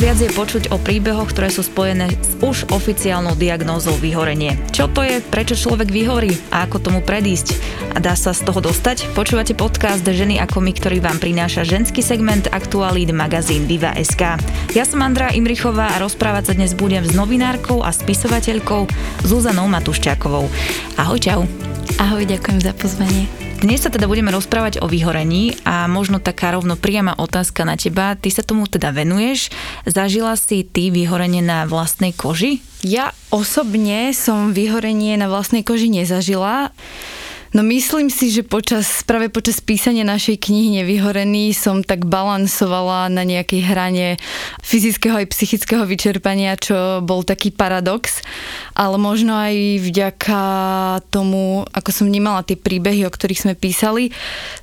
Viac je počuť o príbehoch, ktoré sú spojené s už oficiálnou diagnózou vyhorenie. Čo to je, prečo človek vyhorí a ako tomu predísť? A dá sa z toho dostať? Počúvate podcast Ženy ako my, ktorý vám prináša ženský segment Aktualít magazín Diva.sk. Ja som Andrá Imrichová a rozprávať sa dnes budem s novinárkou a spisovateľkou Zuzanou Matuščákovou. Ahoj, čau. Ahoj, ďakujem za pozvanie. Dnes sa teda budeme rozprávať o vyhorení a možno taká rovno priama otázka na teba. Ty sa tomu teda venuješ. Zažila si ty vyhorenie na vlastnej koži? Ja osobne som vyhorenie na vlastnej koži nezažila. No myslím si, že počas, práve počas písania našej knihy Nevyhorený som tak balansovala na nejakej hrane fyzického aj psychického vyčerpania, čo bol taký paradox. Ale možno aj vďaka tomu, ako som vnímala tie príbehy, o ktorých sme písali,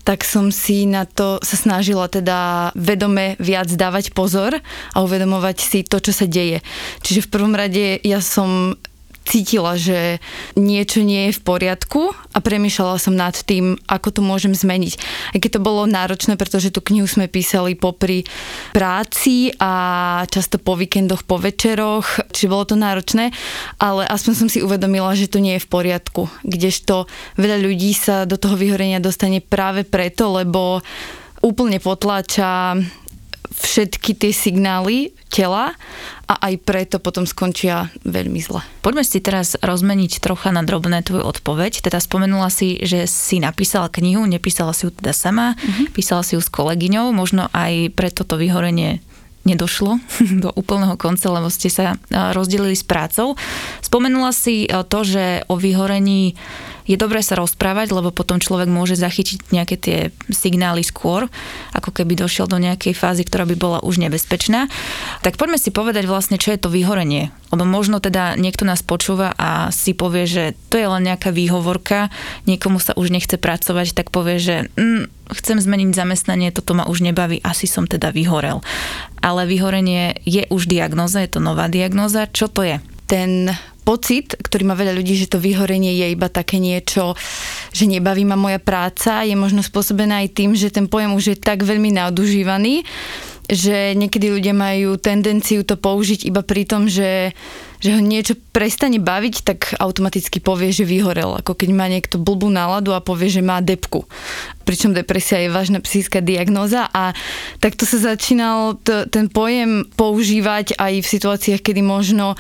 tak som si na to sa snažila teda vedome viac dávať pozor a uvedomovať si to, čo sa deje. Čiže v prvom rade ja som cítila, že niečo nie je v poriadku a premýšľala som nad tým, ako to môžem zmeniť. Aj keď to bolo náročné, pretože tú knihu sme písali popri práci a často po víkendoch, po večeroch, či bolo to náročné, ale aspoň som si uvedomila, že to nie je v poriadku. Kdežto veľa ľudí sa do toho vyhorenia dostane práve preto, lebo úplne potláča všetky tie signály tela a aj preto potom skončia veľmi zle. Poďme si teraz rozmeniť trocha na drobné tvoju odpoveď. Teda spomenula si, že si napísala knihu, nepísala si ju teda sama, mm-hmm. písala si ju s kolegyňou, možno aj preto to vyhorenie nedošlo do úplného konca, lebo ste sa rozdelili s prácou. Spomenula si to, že o vyhorení je dobré sa rozprávať, lebo potom človek môže zachytiť nejaké tie signály skôr, ako keby došiel do nejakej fázy, ktorá by bola už nebezpečná. Tak poďme si povedať vlastne, čo je to vyhorenie. Lebo možno teda niekto nás počúva a si povie, že to je len nejaká výhovorka, niekomu sa už nechce pracovať, tak povie, že mm, chcem zmeniť zamestnanie, toto ma už nebaví, asi som teda vyhorel. Ale vyhorenie je už diagnoza, je to nová diagnoza. Čo to je? Ten pocit, ktorý má veľa ľudí, že to vyhorenie je iba také niečo, že nebaví ma moja práca, je možno spôsobené aj tým, že ten pojem už je tak veľmi nadužívaný, že niekedy ľudia majú tendenciu to použiť iba pri tom, že, že ho niečo prestane baviť, tak automaticky povie, že vyhorel. Ako keď má niekto blbú náladu a povie, že má depku. Pričom depresia je vážna psychická diagnóza a takto sa začínal t- ten pojem používať aj v situáciách, kedy možno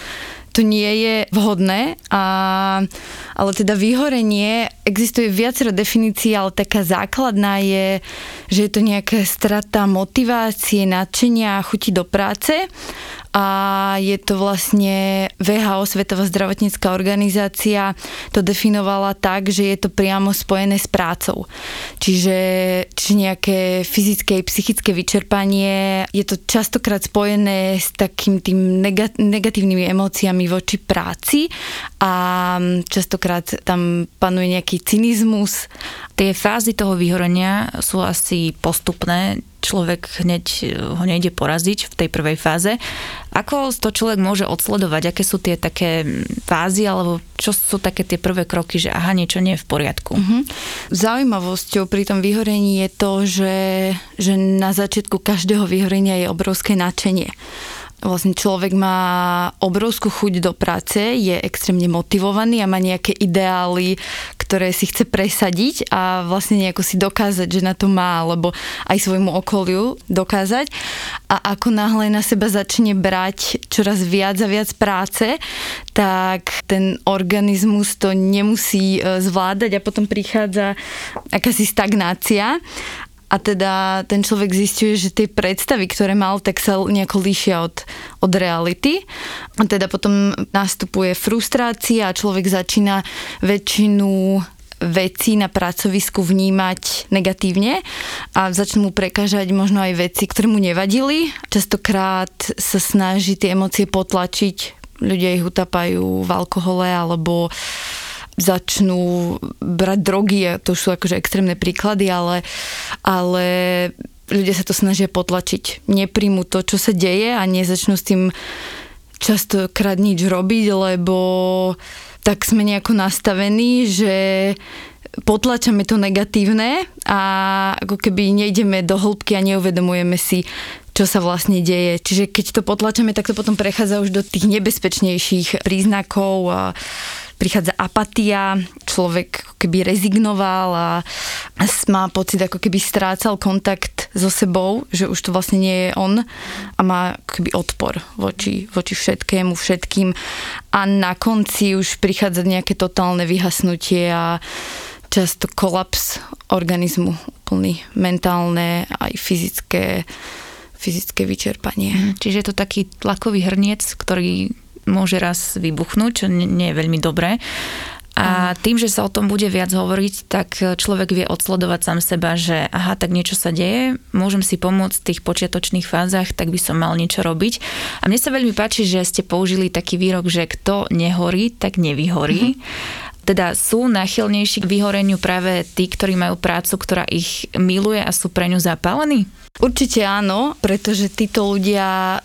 to nie je vhodné, a, ale teda vyhorenie, existuje viacero definícií, ale taká základná je, že je to nejaká strata motivácie, nadšenia a chuti do práce a je to vlastne VHO, Svetová zdravotnícká organizácia, to definovala tak, že je to priamo spojené s prácou. Čiže, čiže nejaké fyzické psychické vyčerpanie, je to častokrát spojené s takým tým negatívnymi emóciami voči práci a častokrát tam panuje nejaký cynizmus. Tie fázy toho vyhorenia sú asi postupné, človek hneď ho nejde poraziť v tej prvej fáze. Ako to človek môže odsledovať? Aké sú tie také fázy, alebo čo sú také tie prvé kroky, že aha, niečo nie je v poriadku? Mm-hmm. Zaujímavosťou pri tom vyhorení je to, že, že na začiatku každého vyhorenia je obrovské nadšenie vlastne človek má obrovskú chuť do práce, je extrémne motivovaný a má nejaké ideály, ktoré si chce presadiť a vlastne nejako si dokázať, že na to má, alebo aj svojmu okoliu dokázať. A ako náhle na seba začne brať čoraz viac a viac práce, tak ten organizmus to nemusí e, zvládať a potom prichádza akási stagnácia a teda ten človek zistuje, že tie predstavy, ktoré mal, tak sa nejako líšia od, od reality. A teda potom nastupuje frustrácia a človek začína väčšinu veci na pracovisku vnímať negatívne a začnú mu prekážať možno aj veci, ktoré mu nevadili. Častokrát sa snaží tie emócie potlačiť. Ľudia ich utapajú v alkohole alebo začnú brať drogy, a to sú akože extrémne príklady, ale, ale ľudia sa to snažia potlačiť. Nepríjmu to, čo sa deje a nezačnú s tým častokrát nič robiť, lebo tak sme nejako nastavení, že potlačame to negatívne a ako keby nejdeme do hĺbky a neuvedomujeme si, čo sa vlastne deje. Čiže keď to potlačame, tak to potom prechádza už do tých nebezpečnejších príznakov a prichádza apatia, človek keby rezignoval a má pocit, ako keby strácal kontakt so sebou, že už to vlastne nie je on a má keby odpor voči, voči všetkému, všetkým a na konci už prichádza nejaké totálne vyhasnutie a často kolaps organizmu, úplný mentálne aj fyzické fyzické vyčerpanie. Mhm. Čiže je to taký tlakový hrniec, ktorý môže raz vybuchnúť, čo nie je veľmi dobré. A tým, že sa o tom bude viac hovoriť, tak človek vie odsledovať sám seba, že aha, tak niečo sa deje, môžem si pomôcť v tých počiatočných fázach, tak by som mal niečo robiť. A mne sa veľmi páči, že ste použili taký výrok, že kto nehorí, tak nevyhorí. Mm-hmm teda sú náchylnejší k vyhoreniu práve tí, ktorí majú prácu, ktorá ich miluje a sú pre ňu zapálení? Určite áno, pretože títo ľudia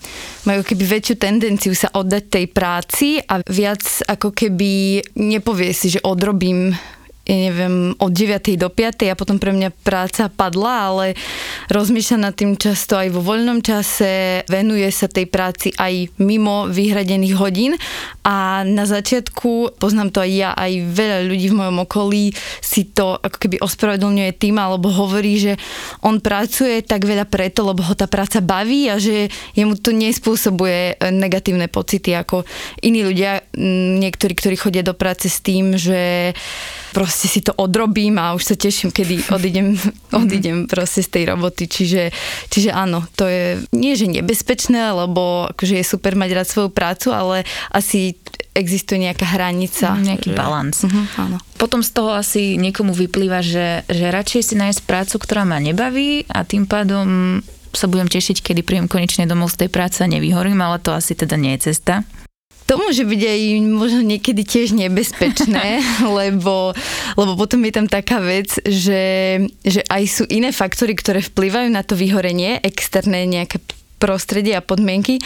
majú keby väčšiu tendenciu sa oddať tej práci a viac ako keby nepovie si, že odrobím ja neviem, od 9. do 5. a potom pre mňa práca padla, ale rozmýšľa nad tým často aj vo voľnom čase, venuje sa tej práci aj mimo vyhradených hodín a na začiatku, poznám to aj ja, aj veľa ľudí v mojom okolí si to ako keby ospravedlňuje tým, alebo hovorí, že on pracuje tak veľa preto, lebo ho tá práca baví a že jemu to nespôsobuje negatívne pocity ako iní ľudia, niektorí, ktorí chodia do práce s tým, že proste si to odrobím a už sa teším, kedy odídem, odídem proste z tej roboty. Čiže, čiže áno, to je nie, že nebezpečné, lebo akože je super mať rád svoju prácu, ale asi existuje nejaká hranica. Mhm, nejaký že... balans. Uh-huh, áno. Potom z toho asi niekomu vyplýva, že, že radšej si nájsť prácu, ktorá ma nebaví a tým pádom sa budem tešiť, kedy príjem konečne domov z tej práce a nevyhorím, ale to asi teda nie je cesta. To môže byť aj možno niekedy tiež nebezpečné, lebo, lebo potom je tam taká vec, že, že aj sú iné faktory, ktoré vplyvajú na to vyhorenie, externé nejaké prostredie a podmienky.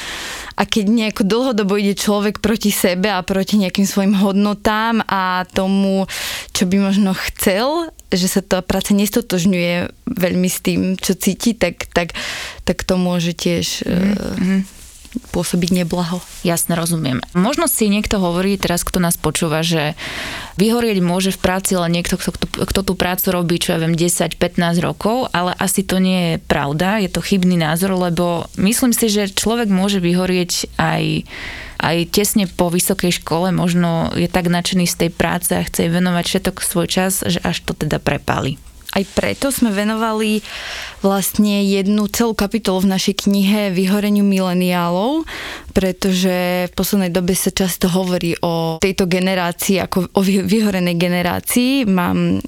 A keď nejako dlhodobo ide človek proti sebe a proti nejakým svojim hodnotám a tomu, čo by možno chcel, že sa tá práca nestotožňuje veľmi s tým, čo cíti, tak, tak, tak to môže tiež mm-hmm pôsobiť neblaho. Jasne, rozumiem. Možno si niekto hovorí teraz, kto nás počúva, že vyhorieť môže v práci len niekto, kto, kto tú prácu robí, čo ja viem, 10-15 rokov, ale asi to nie je pravda, je to chybný názor, lebo myslím si, že človek môže vyhorieť aj aj tesne po vysokej škole možno je tak nadšený z tej práce a chce venovať všetok svoj čas, že až to teda prepali. Aj preto sme venovali vlastne jednu celú kapitolu v našej knihe Vyhoreniu mileniálov, pretože v poslednej dobe sa často hovorí o tejto generácii ako o vyhorenej generácii. Mám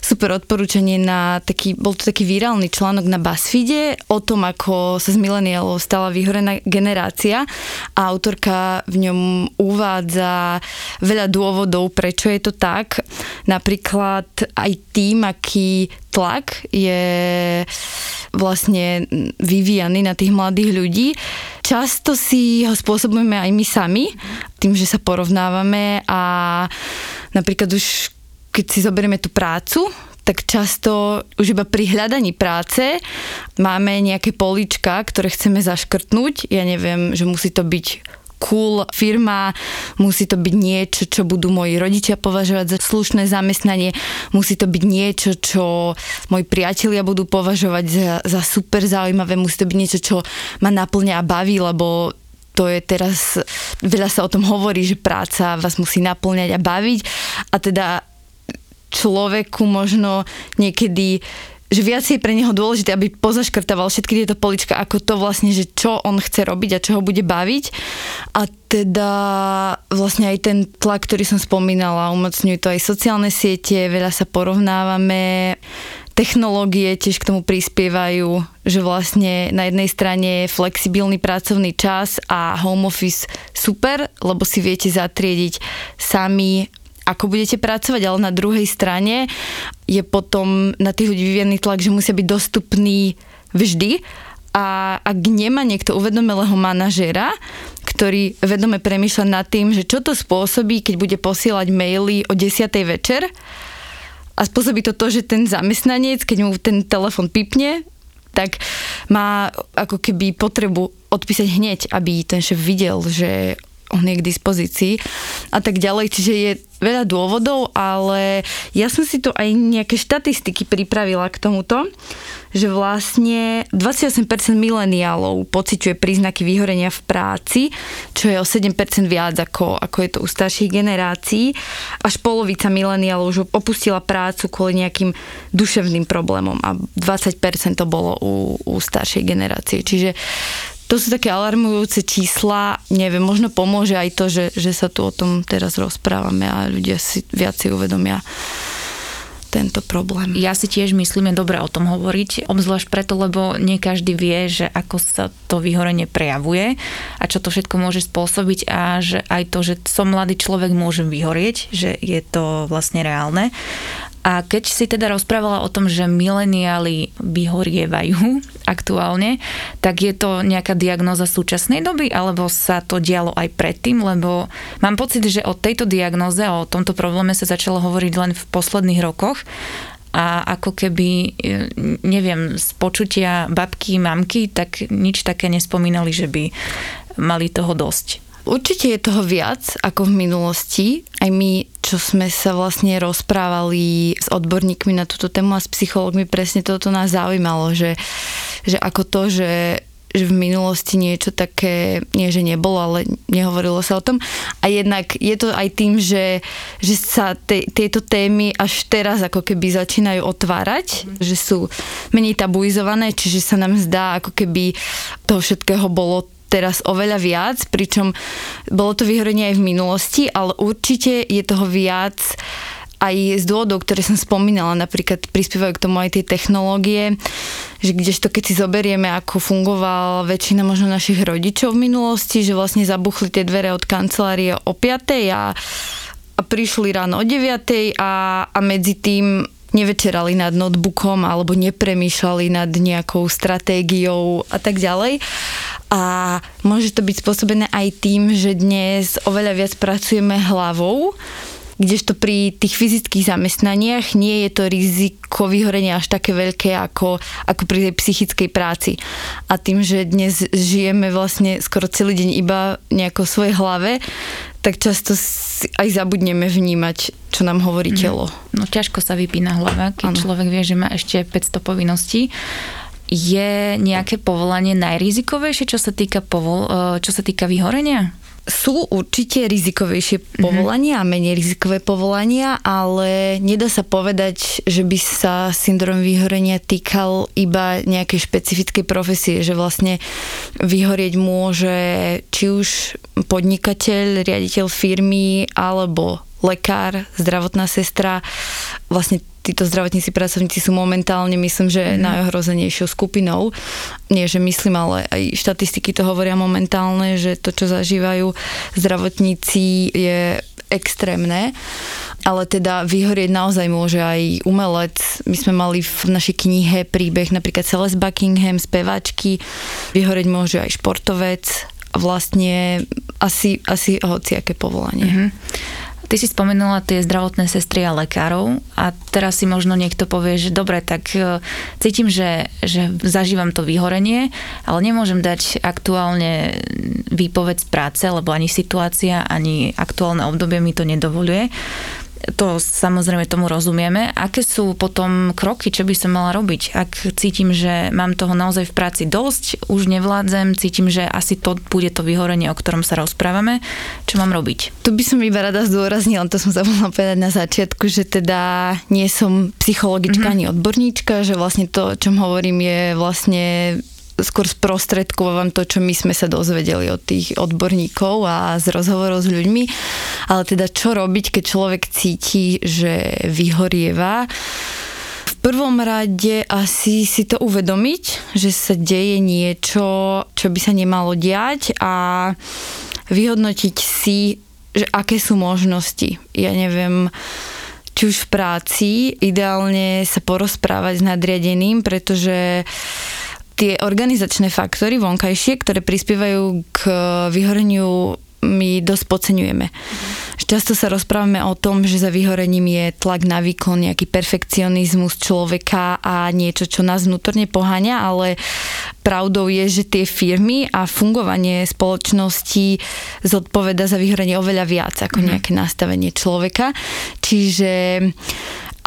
super odporúčanie na taký, bol to taký virálny článok na BuzzFeede o tom, ako sa z mileniálov stala vyhorená generácia a autorka v ňom uvádza veľa dôvodov, prečo je to tak. Napríklad aj tým, aký tlak je vlastne vyvíjaný na tých mladých ľudí. Často si ho spôsobujeme aj my sami, tým, že sa porovnávame a napríklad už keď si zoberieme tú prácu, tak často už iba pri hľadaní práce máme nejaké polička, ktoré chceme zaškrtnúť. Ja neviem, že musí to byť cool firma, musí to byť niečo, čo budú moji rodičia považovať za slušné zamestnanie, musí to byť niečo, čo moji priatelia budú považovať za, za super zaujímavé, musí to byť niečo, čo ma naplňa a baví, lebo to je teraz, veľa sa o tom hovorí, že práca vás musí naplňať a baviť a teda človeku možno niekedy že viac je pre neho dôležité, aby pozaškrtával všetky tieto polička, ako to vlastne, že čo on chce robiť a čo ho bude baviť. A teda vlastne aj ten tlak, ktorý som spomínala, umocňujú to aj sociálne siete, veľa sa porovnávame, technológie tiež k tomu prispievajú, že vlastne na jednej strane je flexibilný pracovný čas a home office super, lebo si viete zatriediť sami ako budete pracovať, ale na druhej strane je potom na tých ľudí vyvíjený tlak, že musia byť dostupní vždy a ak nemá niekto uvedomelého manažera, ktorý vedome premýšľa nad tým, že čo to spôsobí, keď bude posielať maily o 10. večer a spôsobí to to, že ten zamestnanec, keď mu ten telefon pipne, tak má ako keby potrebu odpísať hneď, aby ten šéf videl, že on je k dispozícii a tak ďalej. Čiže je veľa dôvodov, ale ja som si tu aj nejaké štatistiky pripravila k tomuto, že vlastne 28% mileniálov pociťuje príznaky vyhorenia v práci, čo je o 7% viac ako, ako je to u starších generácií. Až polovica mileniálov už opustila prácu kvôli nejakým duševným problémom a 20% to bolo u, u staršej generácie. Čiže to sú také alarmujúce čísla. Neviem, možno pomôže aj to, že, že sa tu o tom teraz rozprávame a ľudia si viac si uvedomia tento problém. Ja si tiež myslím, je dobré o tom hovoriť, obzvlášť preto, lebo nie každý vie, že ako sa to vyhorenie prejavuje a čo to všetko môže spôsobiť a že aj to, že som mladý človek, môžem vyhorieť, že je to vlastne reálne. A keď si teda rozprávala o tom, že mileniáli vyhorievajú aktuálne, tak je to nejaká diagnoza súčasnej doby, alebo sa to dialo aj predtým, lebo mám pocit, že o tejto diagnoze, o tomto probléme sa začalo hovoriť len v posledných rokoch a ako keby, e, neviem, z počutia babky, mamky, tak nič také nespomínali, že by mali toho dosť. Určite je toho viac ako v minulosti. Aj my, čo sme sa vlastne rozprávali s odborníkmi na túto tému a s psychológmi, presne toto nás zaujímalo, že, že ako to, že že v minulosti niečo také, nie že nebolo, ale nehovorilo sa o tom. A jednak je to aj tým, že, že sa te, tieto témy až teraz ako keby začínajú otvárať, mm. že sú menej tabuizované, čiže sa nám zdá, ako keby toho všetkého bolo teraz oveľa viac, pričom bolo to vyhorenie aj v minulosti, ale určite je toho viac aj z dôvodov, ktoré som spomínala, napríklad prispievajú k tomu aj tie technológie, že kdežto keď si zoberieme, ako fungoval väčšina možno našich rodičov v minulosti, že vlastne zabuchli tie dvere od kancelárie o 5 a, a prišli ráno o 9 a, a medzi tým nevečerali nad notebookom alebo nepremýšľali nad nejakou stratégiou a tak ďalej. A môže to byť spôsobené aj tým, že dnes oveľa viac pracujeme hlavou, kdežto pri tých fyzických zamestnaniach nie je to riziko vyhorenia až také veľké ako, ako pri tej psychickej práci. A tým, že dnes žijeme vlastne skoro celý deň iba nejako v svojej hlave, tak často aj zabudneme vnímať, čo nám hovorí mhm. telo. No ťažko sa vypína hlava, keď ano. človek vie, že má ešte 500 povinností. Je nejaké povolanie najrizikovejšie, čo sa týka, povol, e, čo sa týka vyhorenia? Sú určite rizikovejšie mhm. povolania mm-hmm. a menej rizikové povolania, ale nedá sa povedať, že by sa syndrom vyhorenia týkal iba nejakej špecifickej profesie, že vlastne vyhorieť môže či už podnikateľ, riaditeľ firmy alebo lekár, zdravotná sestra. Vlastne títo zdravotníci pracovníci sú momentálne, myslím, že mm. najohrozenejšou skupinou. Nie, že myslím, ale aj štatistiky to hovoria momentálne, že to, čo zažívajú zdravotníci, je extrémne. Ale teda vyhorieť naozaj môže aj umelec. My sme mali v našej knihe príbeh napríklad Celeste Buckingham, speváčky. Vyhorieť môže aj športovec. Vlastne asi, asi hociaké povolanie. Mm-hmm. Ty si spomenula tie zdravotné sestry a lekárov a teraz si možno niekto povie, že dobre, tak e, cítim, že, že zažívam to vyhorenie, ale nemôžem dať aktuálne výpoveď z práce, lebo ani situácia, ani aktuálne obdobie mi to nedovoluje to samozrejme tomu rozumieme. Aké sú potom kroky, čo by som mala robiť? Ak cítim, že mám toho naozaj v práci dosť, už nevládzem, cítim, že asi to bude to vyhorenie, o ktorom sa rozprávame, čo mám robiť? Tu by som iba rada zdôraznila, to som zabudla povedať na začiatku, že teda nie som psychologička mm-hmm. ani odborníčka, že vlastne to, o čom hovorím, je vlastne skôr sprostredkovávam to, čo my sme sa dozvedeli od tých odborníkov a z rozhovorov s ľuďmi. Ale teda čo robiť, keď človek cíti, že vyhorieva? V prvom rade asi si to uvedomiť, že sa deje niečo, čo by sa nemalo diať a vyhodnotiť si, že aké sú možnosti. Ja neviem, či už v práci, ideálne sa porozprávať s nadriadeným, pretože tie organizačné faktory vonkajšie, ktoré prispievajú k vyhoreniu my dosť podceňujeme. Často sa rozprávame o tom, že za vyhorením je tlak na výkon, nejaký perfekcionizmus človeka a niečo, čo nás vnútorne poháňa, ale pravdou je, že tie firmy a fungovanie spoločnosti zodpoveda za vyhorenie oveľa viac ako mhm. nejaké nastavenie človeka. Čiže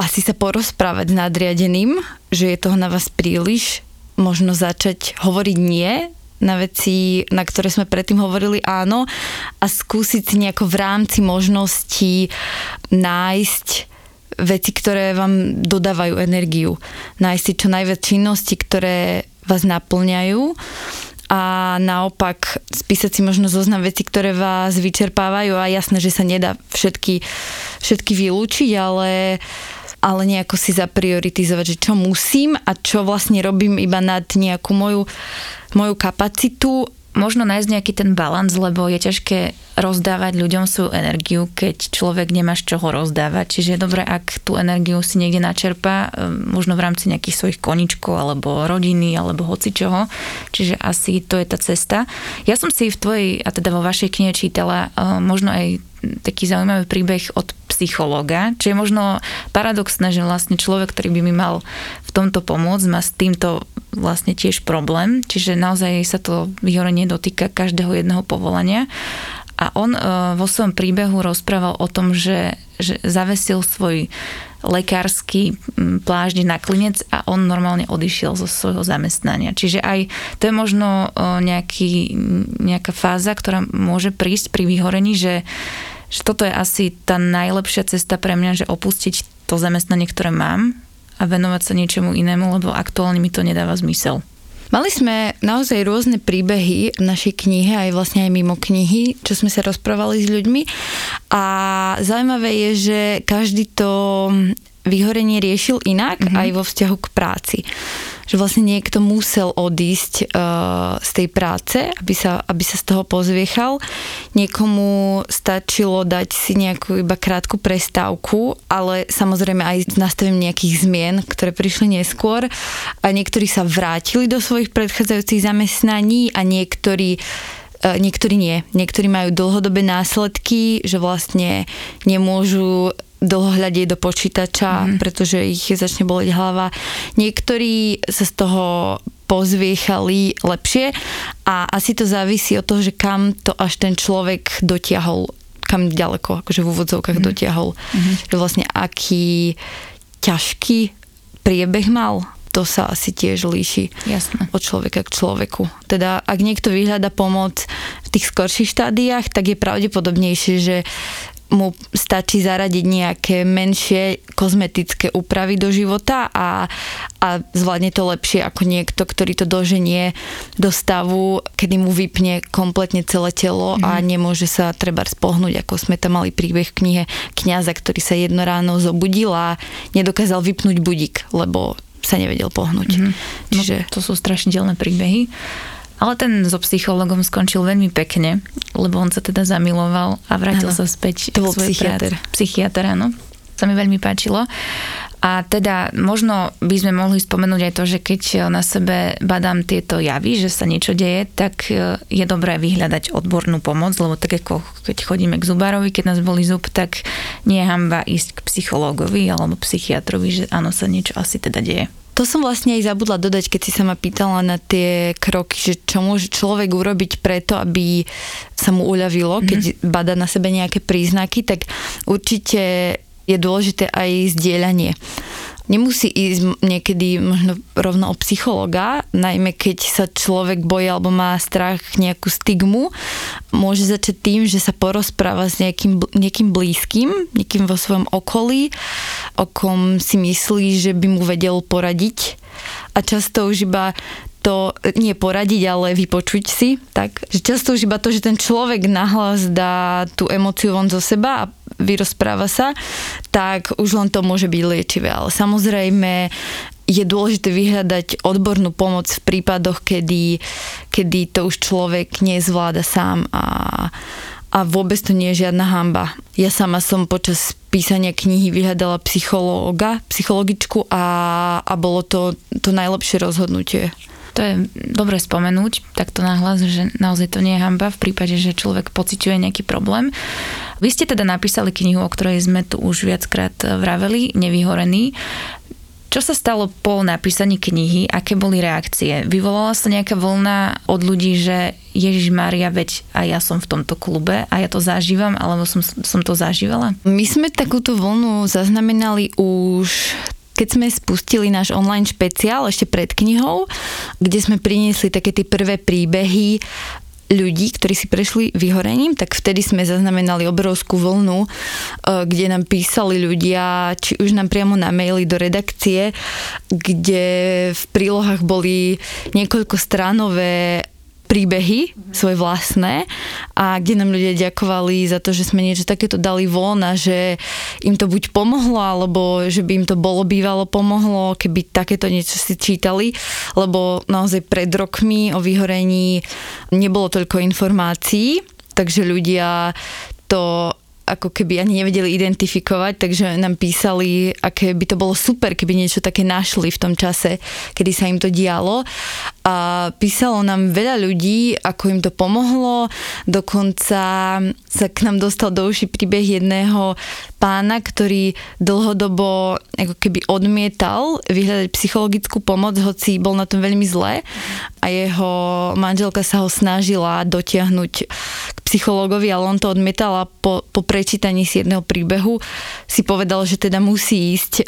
asi sa porozprávať s nadriadeným, že je toho na vás príliš, možno začať hovoriť nie, na veci, na ktoré sme predtým hovorili áno a skúsiť si nejako v rámci možností nájsť veci, ktoré vám dodávajú energiu. Nájsť si čo najviac činnosti, ktoré vás naplňajú a naopak spísať si možno zoznam veci, ktoré vás vyčerpávajú a jasné, že sa nedá všetky, všetky vylúčiť, ale ale nejako si zaprioritizovať, že čo musím a čo vlastne robím iba nad nejakú moju, moju kapacitu možno nájsť nejaký ten balans, lebo je ťažké rozdávať ľuďom svoju energiu, keď človek nemá z čoho rozdávať. Čiže je dobré, ak tú energiu si niekde načerpá, ehm, možno v rámci nejakých svojich koničkov, alebo rodiny, alebo hoci čoho. Čiže asi to je tá cesta. Ja som si v tvojej, a teda vo vašej knihe čítala ehm, možno aj taký zaujímavý príbeh od psychológa. Čiže je možno paradoxné, že vlastne človek, ktorý by mi mal v tomto pomôcť, má s týmto vlastne tiež problém. Čiže naozaj sa to vyhorenie dotýka každého jedného povolania. A on e, vo svojom príbehu rozprával o tom, že, že zavesil svoj lekársky plášť na klinec a on normálne odišiel zo svojho zamestnania. Čiže aj to je možno e, nejaký, nejaká fáza, ktorá môže prísť pri vyhorení, že že toto je asi tá najlepšia cesta pre mňa, že opustiť to zamestnanie, ktoré mám a venovať sa niečomu inému, lebo aktuálne mi to nedáva zmysel. Mali sme naozaj rôzne príbehy v našej knihe, aj vlastne aj mimo knihy, čo sme sa rozprávali s ľuďmi. A zaujímavé je, že každý to vyhorenie riešil inak mm-hmm. aj vo vzťahu k práci. Že vlastne niekto musel odísť uh, z tej práce, aby sa, aby sa z toho pozviechal. Niekomu stačilo dať si nejakú iba krátku prestávku, ale samozrejme aj s nastavením nejakých zmien, ktoré prišli neskôr. A niektorí sa vrátili do svojich predchádzajúcich zamestnaní a niektorí uh, niektorí nie. Niektorí majú dlhodobé následky, že vlastne nemôžu dlho hľadieť do počítača, mm. pretože ich začne boleť hlava. Niektorí sa z toho pozviechali lepšie a asi to závisí od toho, že kam to až ten človek dotiahol, kam ďaleko, akože v úvodzovkách mm. dotiahol. Mm. Že vlastne aký ťažký priebeh mal to sa asi tiež líši Jasne. od človeka k človeku. Teda ak niekto vyhľada pomoc v tých skorších štádiách, tak je pravdepodobnejšie, že mu stačí zaradiť nejaké menšie kozmetické úpravy do života a, a zvládne to lepšie ako niekto, ktorý to doženie do stavu, kedy mu vypne kompletne celé telo mm. a mhm. nemôže sa treba spohnúť, ako sme tam mali príbeh v knihe kniaza, ktorý sa jedno ráno zobudil a nedokázal vypnúť budík, lebo sa nevedel pohnúť. Mm. Čiže... No, to sú strašidelné príbehy. Ale ten so psychologom skončil veľmi pekne, lebo on sa teda zamiloval a vrátil ano, sa späť to bol psychiatr. Psychiatr, áno. Sa mi veľmi páčilo. A teda možno by sme mohli spomenúť aj to, že keď na sebe badám tieto javy, že sa niečo deje, tak e, je dobré vyhľadať odbornú pomoc, lebo tak ako keď chodíme k zubárovi, keď nás boli zub, tak nie je hamba ísť k psychológovi alebo psychiatrovi, že áno, sa niečo asi teda deje. To som vlastne aj zabudla dodať, keď si sa ma pýtala na tie kroky, že čo môže človek urobiť preto, aby sa mu uľavilo, keď mm-hmm. bada na sebe nejaké príznaky, tak určite je dôležité aj zdieľanie. Nemusí ísť niekedy možno rovno o psychologa, najmä keď sa človek bojí alebo má strach nejakú stigmu. Môže začať tým, že sa porozpráva s nejakým, niekým blízkym, niekým vo svojom okolí, o kom si myslí, že by mu vedel poradiť. A často už iba to nie poradiť, ale vypočuť si. Tak, že často už iba to, že ten človek nahlas dá tú emociu von zo seba a vyrozpráva sa, tak už len to môže byť liečivé. Ale samozrejme je dôležité vyhľadať odbornú pomoc v prípadoch, kedy, kedy to už človek nezvláda sám a, a vôbec to nie je žiadna hamba. Ja sama som počas písania knihy vyhľadala psychológa, psychologičku a, a bolo to to najlepšie rozhodnutie To je dobre spomenúť takto nahlas, že naozaj to nie je hamba v prípade, že človek pociťuje nejaký problém. Vy ste teda napísali knihu, o ktorej sme tu už viackrát vraveli, Nevyhorený. Čo sa stalo po napísaní knihy? Aké boli reakcie? Vyvolala sa nejaká vlna od ľudí, že Ježiš Maria, veď aj ja som v tomto klube a ja to zažívam, alebo som, som to zažívala? My sme takúto vlnu zaznamenali už keď sme spustili náš online špeciál ešte pred knihou, kde sme priniesli také tie prvé príbehy ľudí, ktorí si prešli vyhorením, tak vtedy sme zaznamenali obrovskú vlnu, e, kde nám písali ľudia, či už nám priamo na maily do redakcie, kde v prílohách boli niekoľko stránové príbehy svoje vlastné a kde nám ľudia ďakovali za to, že sme niečo takéto dali von a že im to buď pomohlo, alebo že by im to bolo bývalo pomohlo, keby takéto niečo si čítali, lebo naozaj pred rokmi o vyhorení nebolo toľko informácií, takže ľudia to ako keby ani nevedeli identifikovať, takže nám písali, aké by to bolo super, keby niečo také našli v tom čase, kedy sa im to dialo. A písalo nám veľa ľudí, ako im to pomohlo. Dokonca sa k nám dostal do uši príbeh jedného pána, ktorý dlhodobo ako keby odmietal vyhľadať psychologickú pomoc, hoci bol na tom veľmi zle a jeho manželka sa ho snažila dotiahnuť k psychologovi, ale on to odmietal a po, po prečítaní si jedného príbehu si povedal, že teda musí ísť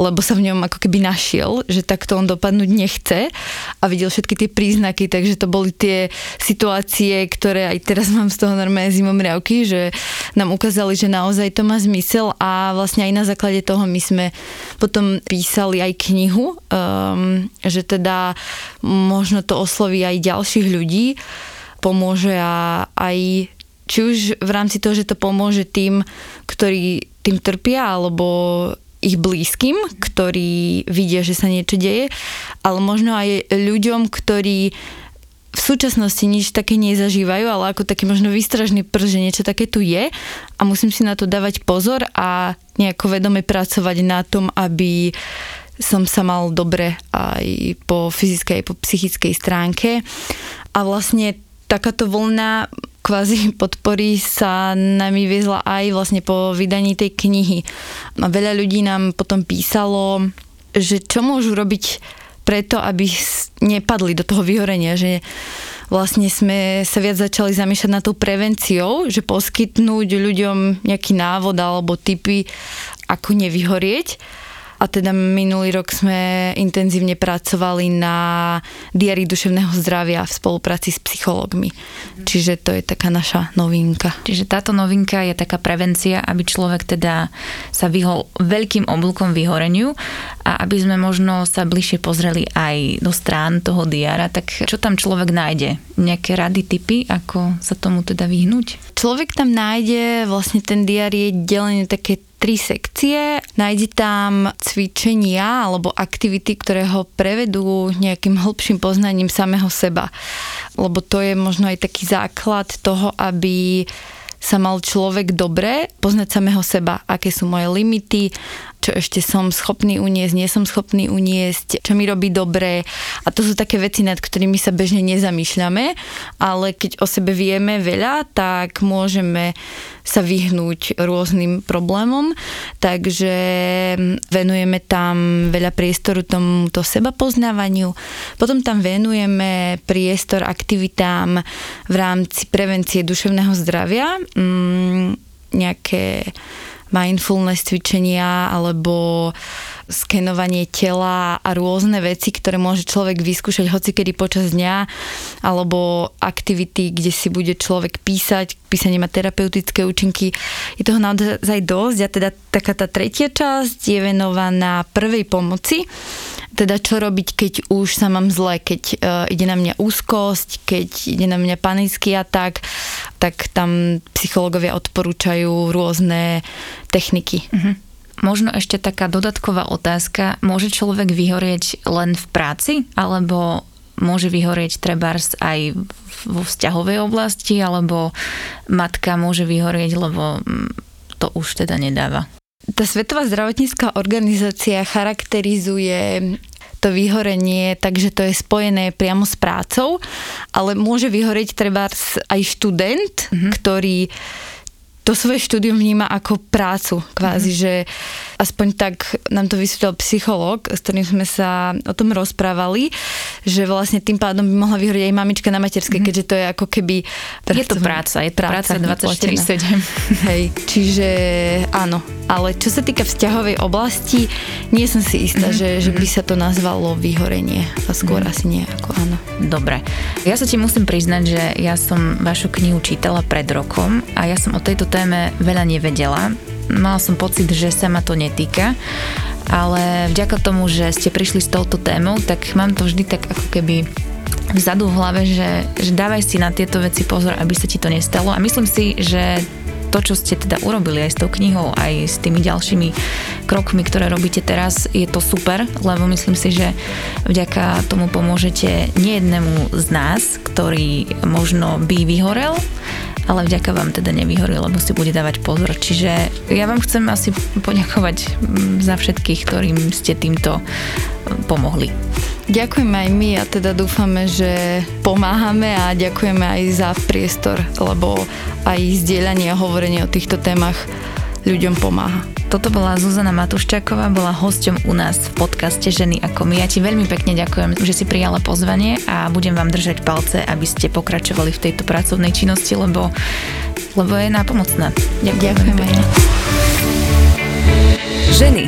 lebo sa v ňom ako keby našiel, že takto on dopadnúť nechce a videl všetky tie príznaky, takže to boli tie situácie, ktoré aj teraz mám z toho normálne riavky, že nám ukázali, že naozaj to má zmysel a vlastne aj na základe toho my sme potom písali aj knihu, um, že teda možno to osloví aj ďalších ľudí, pomôže a aj či už v rámci toho, že to pomôže tým, ktorí tým trpia, alebo ich blízkym, ktorí vidia, že sa niečo deje, ale možno aj ľuďom, ktorí v súčasnosti nič také nezažívajú, ale ako taký možno výstražný prst, že niečo také tu je a musím si na to dávať pozor a nejako vedome pracovať na tom, aby som sa mal dobre aj po fyzickej, aj po psychickej stránke. A vlastne takáto vlna kvázi podpory sa nami viezla aj vlastne po vydaní tej knihy. A veľa ľudí nám potom písalo, že čo môžu robiť preto, aby nepadli do toho vyhorenia, že vlastne sme sa viac začali zamýšľať na tou prevenciou, že poskytnúť ľuďom nejaký návod alebo typy, ako nevyhorieť a teda minulý rok sme intenzívne pracovali na diári duševného zdravia v spolupráci s psychológmi. Mm. Čiže to je taká naša novinka. Čiže táto novinka je taká prevencia, aby človek teda sa vyhol veľkým oblúkom vyhoreniu a aby sme možno sa bližšie pozreli aj do strán toho diára, tak čo tam človek nájde? Nejaké rady, typy, ako sa tomu teda vyhnúť? Človek tam nájde, vlastne ten diár je delený také tri sekcie. Nájde tam cvičenia alebo aktivity, ktoré ho prevedú nejakým hĺbším poznaním samého seba. Lebo to je možno aj taký základ toho, aby sa mal človek dobre poznať samého seba, aké sú moje limity, čo ešte som schopný uniesť, nie som schopný uniesť, čo mi robí dobre. A to sú také veci, nad ktorými sa bežne nezamýšľame, ale keď o sebe vieme veľa, tak môžeme sa vyhnúť rôznym problémom. Takže venujeme tam veľa priestoru tomuto seba poznávaniu. Potom tam venujeme priestor aktivitám v rámci prevencie duševného zdravia. Mm, nejaké mindfulness cvičenia alebo skenovanie tela a rôzne veci, ktoré môže človek vyskúšať hocikedy počas dňa alebo aktivity, kde si bude človek písať, písanie má terapeutické účinky. Je toho naozaj dosť a teda taká tá tretia časť je venovaná prvej pomoci teda čo robiť, keď už sa mám zle, keď uh, ide na mňa úzkosť, keď ide na mňa panický atak, tak tam psychológovia odporúčajú rôzne techniky. Uh-huh. Možno ešte taká dodatková otázka. Môže človek vyhorieť len v práci, alebo môže vyhorieť trebárs aj vo vzťahovej oblasti, alebo matka môže vyhorieť, lebo mm, to už teda nedáva? Tá Svetová zdravotnícká organizácia charakterizuje to vyhorenie, takže to je spojené priamo s prácou, ale môže vyhoreť treba aj študent, mm-hmm. ktorý to svoje štúdium vníma ako prácu, kvázi, mm-hmm. že aspoň tak nám to vysvetlil psychológ, s ktorým sme sa o tom rozprávali, že vlastne tým pádom by mohla vyhoriť aj mamička na materskej, mm-hmm. keďže to je ako keby... Je to práca, je to práca, práca 24-7. Hej, čiže áno. Ale čo sa týka vzťahovej oblasti, nie som si istá, mm-hmm. že, že by sa to nazvalo vyhorenie. A skôr mm-hmm. asi nie, ako áno. Dobre. Ja sa ti musím priznať, že ja som vašu knihu čítala pred rokom a ja som o tejto téme veľa nevedela. Mala som pocit, že sa ma to netýka, ale vďaka tomu, že ste prišli s touto témou, tak mám to vždy tak ako keby vzadu v hlave, že, že dávaj si na tieto veci pozor, aby sa ti to nestalo a myslím si, že to, čo ste teda urobili aj s tou knihou, aj s tými ďalšími krokmi, ktoré robíte teraz, je to super, lebo myslím si, že vďaka tomu pomôžete nejednému z nás, ktorý možno by vyhorel, ale vďaka vám teda nevyhoril, lebo si bude dávať pozor. Čiže ja vám chcem asi poďakovať mm, za všetkých, ktorým ste týmto mm, pomohli. Ďakujeme aj my a teda dúfame, že pomáhame a ďakujeme aj za priestor, lebo aj zdieľanie a hovorenie o týchto témach ľuďom pomáha. Toto bola Zuzana Matuščáková, bola hosťom u nás v podcaste Ženy ako my. Ja ti veľmi pekne ďakujem, že si prijala pozvanie a budem vám držať palce, aby ste pokračovali v tejto pracovnej činnosti, lebo, lebo je nápomocná. Ďakujem. Ďakujem. Ženy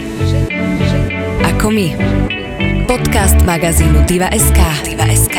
ako my. Podcast magazínu Diva.sk. Diva.sk.